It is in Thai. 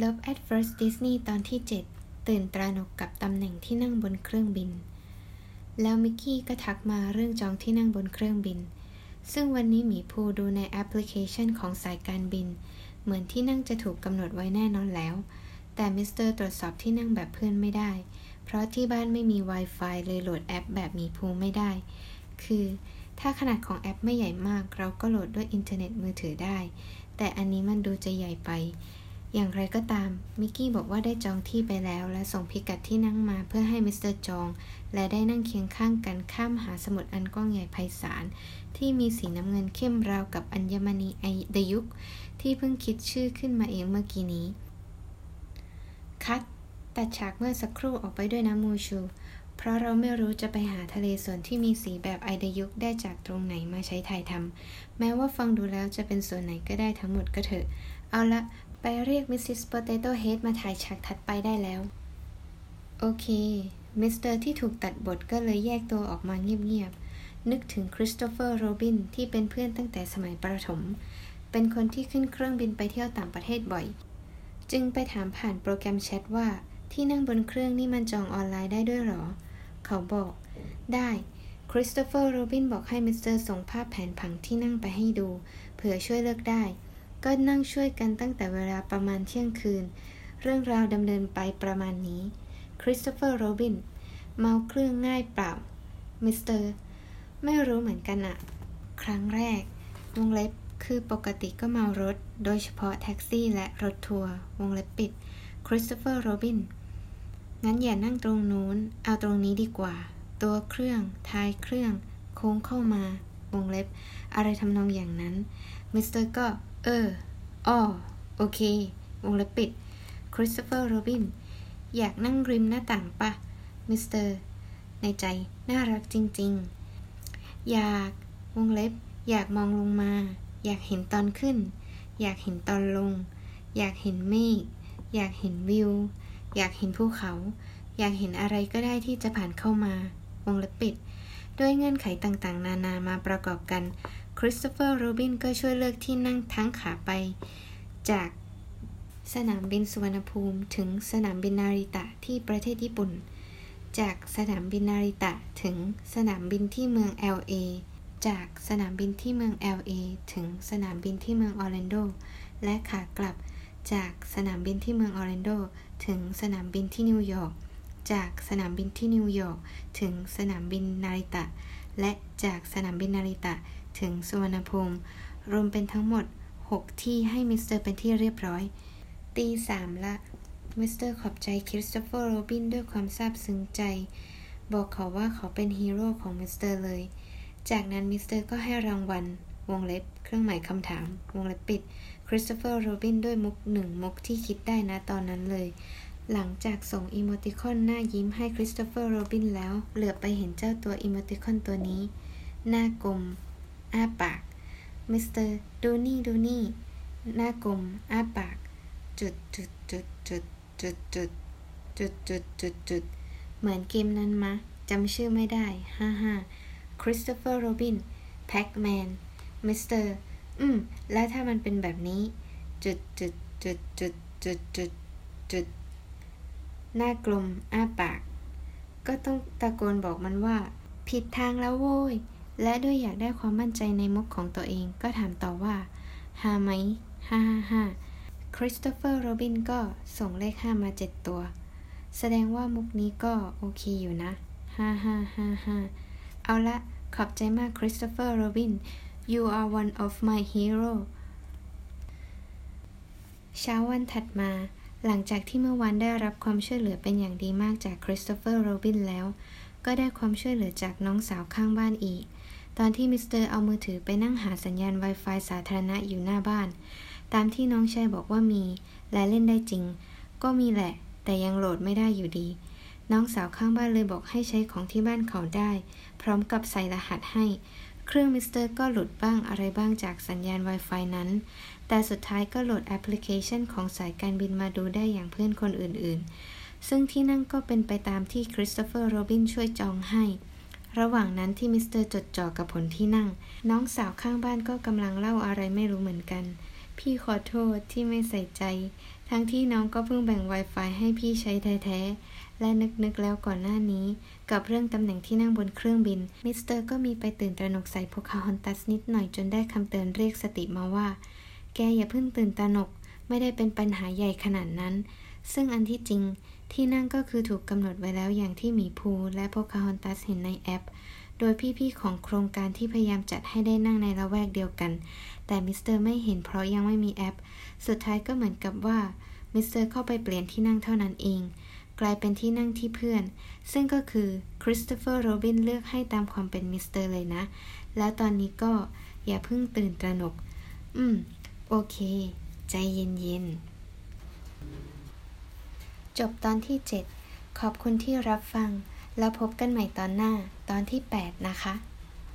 Love at First Disney ตอนที่ 7 ตื่นตระหนกกับตำแหน่งที่นั่งบนเครื่องบิน แล้วมิกกี้ก็ทักมาเรื่องจองที่นั่งบนเครื่องบิน ซึ่งวันนี้หมีพูห์ดูในแอปพลิเคชันของสายการบิน เหมือนที่นั่งจะถูกกำหนดไว้แน่นอนแล้ว แต่มิสเตอร์ตรวจสอบที่นั่งแบบเพื่อนไม่ได้ เพราะที่บ้านไม่มี Wi-Fi เลยโหลดแอปแบบหมีภูไม่ได้ คือถ้าขนาดของแอปไม่ใหญ่มาก เราก็โหลดด้วยอินเทอร์เน็ตมือถือได้ แต่อันนี้มันดูจะใหญ่ไป อย่างไรก็ตาม มิกกี้บอกว่าได้จองที่ไปแล้ว และส่งพิกัดที่นั่งมาเพื่อให้มิสเตอร์จอง และได้นั่งเคียงข้างกันข้ามหาสมุทรอันกว้างใหญ่ไพศาล ที่มีสีน้ำเงินเข้มราวกับอัญมณีไอเดยุกที่เพิ่งคิดชื่อขึ้นมาเองเมื่อกี้นี้ cut ตัดฉากเมื่อสักครู่ออกไปด้วยนะมูชู เพราะเราไม่รู้จะไปหาทะเลส่วนที่มีสีแบบไอเดยุกได้จากตรงไหนมาใช้ถ่ายทำแม้ว่าฟังดูแล้วจะเป็นส่วนไหนก็ได้ทั้งหมดก็เถอะ เอาละ ไปเรียกมิสซิสโปเตโต้เฮดมาถ่ายฉากถัดไปได้แล้ว โอเค มิสเตอร์ที่ถูกตัดบทก็เลยแยกตัวออกมาเงียบๆ นึกถึงคริสโตเฟอร์โรบินที่เป็นเพื่อนตั้งแต่สมัยประถม เป็นคนที่ขึ้นเครื่องบินไปเที่ยวต่างประเทศบ่อย จึงไปถามผ่านโปรแกรมแชทว่าที่นั่งบนเครื่องนี่มันจองออนไลน์ได้ด้วยหรอ เขาบอก ได้ คริสโตเฟอร์โรบินบอกให้มิสเตอร์ส่งภาพแผนผังที่นั่งไปให้ดู เผื่อช่วยเลือกได้ ก็นั่งช่วยกันตั้งแต่เวลาประมาณเที่ยงคืน เรื่องราวดำเนินไปประมาณนี้ คริสโตเฟอร์โรบิน เมาเครื่องง่ายเปล่า มิสเตอร์ ไม่รู้เหมือนกันอะครั้งแรก วงเล็บคือปกติก็เมารถ โดยเฉพาะแท็กซี่และรถทัวร์ วงเล็บปิด คริสโตเฟอร์โรบิน งั้นอย่านั่งตรงนู้น เอาตรงนี้ดีกว่า ตัวเครื่อง ท้ายเครื่อง โค้งเข้ามา วงเล็บ อะไรทำนองอย่างนั้น มิสเตอร์ก็ เอออ๋อโอเค วงเล็บปิด คริสโตเฟอร์โรบิน อยากนั่งริมหน้าต่างปะ มิสเตอร์ ในใจ น่ารักจริง ๆ อยาก วงเล็บ อยากมองลงมา อยากเห็นตอนขึ้น อยากเห็นตอนลง อยากเห็นเมฆ อยากเห็นวิว อยากเห็นภูเขา อยากเห็นอะไรก็ได้ที่จะผ่านเข้ามา วงเล็บปิด ด้วยเงื่อนไขต่างๆ นานามาประกอบกัน คริสโตเฟอร์โรบินก็ช่วยเลือกที่นั่งทั้งขาไป จากสนามบินสุวรรณภูมิ ถึงสนามบินนาริตะที่ประเทศญี่ปุ่น จากสนามบินนาริตะถึงสนามบินที่เมือง LA จากสนามบินที่เมือง LA ถึงสนามบินที่เมืองออร์แลนโด และขากลับจากสนามบินที่เมืองออร์แลนโด ถึงสนามบินที่นิวยอร์ก จากสนามบินที่นิวยอร์กถึงสนามบินนาริตะ และจากสนามบินนาริตะถึงสุวรรณภูมิรวมเป็นทั้งหมด 6 ที่ให้มิสเตอร์เป็นที่เรียบร้อย ตีสามละ มิสเตอร์ขอบใจคริสโตเฟอร์โรบินด้วยความซาบซึ้งใจ บอกเขาว่าเขาเป็นฮีโร่ของมิสเตอร์เลย จากนั้นมิสเตอร์ก็ให้รางวัล วงเล็บ เครื่องหมายคำถาม วงเล็บปิด คริสโตเฟอร์โรบินด้วยมุกหนึ่งมุกที่คิดได้นะตอนนั้นเลย หลังจากส่งอีโมติคอนหน้ายิ้มให้คริสโตเฟอร์โรบินแล้ว เหลือบไปเห็นเจ้าตัวอีโมติคอนตัวนี้ หน้ากลม อ้าปาก มิสเตอร์ดูนี่ดูนี่ หน้ากลม อ้าปาก จุดจุดจุดจุดจุดจุดจุดจุดจุดจุดเหมือนเกมนั้นมะจำชื่อไม่ได้ฮ่าฮ่าคริสโตเฟอร์โรบินแพ็กแมนมิสเตอร์อืม แล้วถ้ามันเป็นแบบนี้ จุดจุดจุดจุดจุดจุดจุด หน้ากลมอ้าปาก ก็ต้องตะโกนบอกมันว่า ผิดทางแล้วโว้ย และด้วยอยากได้ความมั่นใจในมุกของตัวเองก็ถามต่อว่าฮาไหมฮ่าฮ่าฮ่าคริสโตเฟอร์โรบินก็ส่งเลขห้ามาเจ็ดตัว แสดงว่ามุกนี้ก็โอเคอยู่นะฮ่าฮ่าฮ่าฮ่าเอาละขอบใจมากคริสโตเฟอร์โรบิน you are one of my hero เช้าวันถัดมา หลังจากที่เมื่อวานได้รับความช่วยเหลือเป็นอย่างดีมากจากคริสโตเฟอร์โรบินแล้ว ก็ได้ความช่วยเหลือจากน้องสาวข้างบ้านอีก ตอนที่มิสเตอร์เอามือถือไปนั่งหาสัญญาณ Wi-Fi สาธารณะอยู่หน้าบ้าน ตามที่น้องชายบอกว่ามี และเล่นได้จริง ก็มีแหละ แต่ยังโหลดไม่ได้อยู่ดี น้องสาวข้างบ้านเลยบอกให้ใช้ของที่บ้านเขาได้ พร้อมกับใส่รหัสให้ เครื่องมิสเตอร์ก็หลุดบ้างอะไรบ้างจากสัญญาณ Wi-Fi นั้น แต่สุดท้ายก็โหลดแอปพลิเคชันของสายการบินมาดูได้อย่างเพื่อนคนอื่นๆ ซึ่งที่นั่งก็เป็นไปตามที่คริสโตเฟอร์โรบินช่วยจองให้ ระหว่างนั้นที่มิสเตอร์จดจ่อกับผลที่นั่ง น้องสาวข้างบ้านก็กำลังเล่าอะไรไม่รู้เหมือนกัน พี่ขอโทษที่ไม่ใส่ใจ ทั้งที่น้องก็เพิ่งแบ่ง Wi-Fi ให้พี่ใช้แท้ๆ และนึกๆแล้วก่อนหน้านี้ กับเรื่องตำแหน่งที่นั่งบนเครื่องบิน มิสเตอร์ก็มีไปตื่นตระหนกใส่โพคาฮอนทัสนิดหน่อยจนได้คำเตือนเรียกสติมาว่า แกอย่าเพิ่งตื่นตระหนก ไม่ได้เป็นปัญหาใหญ่ขนาดนั้น ซึ่งอันที่จริง ที่นั่งก็คือถูกกำหนดไว้แล้วอย่างที่หมีพูห์และโพคาฮอนทัสเห็นในแอป โดยพี่ๆของโครงการที่พยายามจัดให้ได้นั่งในละแวกเดียวกัน แต่มิสเตอร์ไม่เห็นเพราะยังไม่มีแอป สุดท้ายก็เหมือนกับว่ามิสเตอร์เข้าไปเปลี่ยนที่นั่งเท่านั้นเอง กลายเป็นที่นั่งที่เพื่อน ซึ่งก็คือคริสโตเฟอร์โรบินเลือกให้ตามความเป็นมิสเตอร์เลยนะ แล้วตอนนี้ก็อย่าเพิ่งตื่นตระหนก อืม โอเค ใจเย็นๆ จบตอนที่ 7 ขอบคุณที่รับฟัง แล้วพบกันใหม่ตอนหน้าตอนที่ 8 นะคะ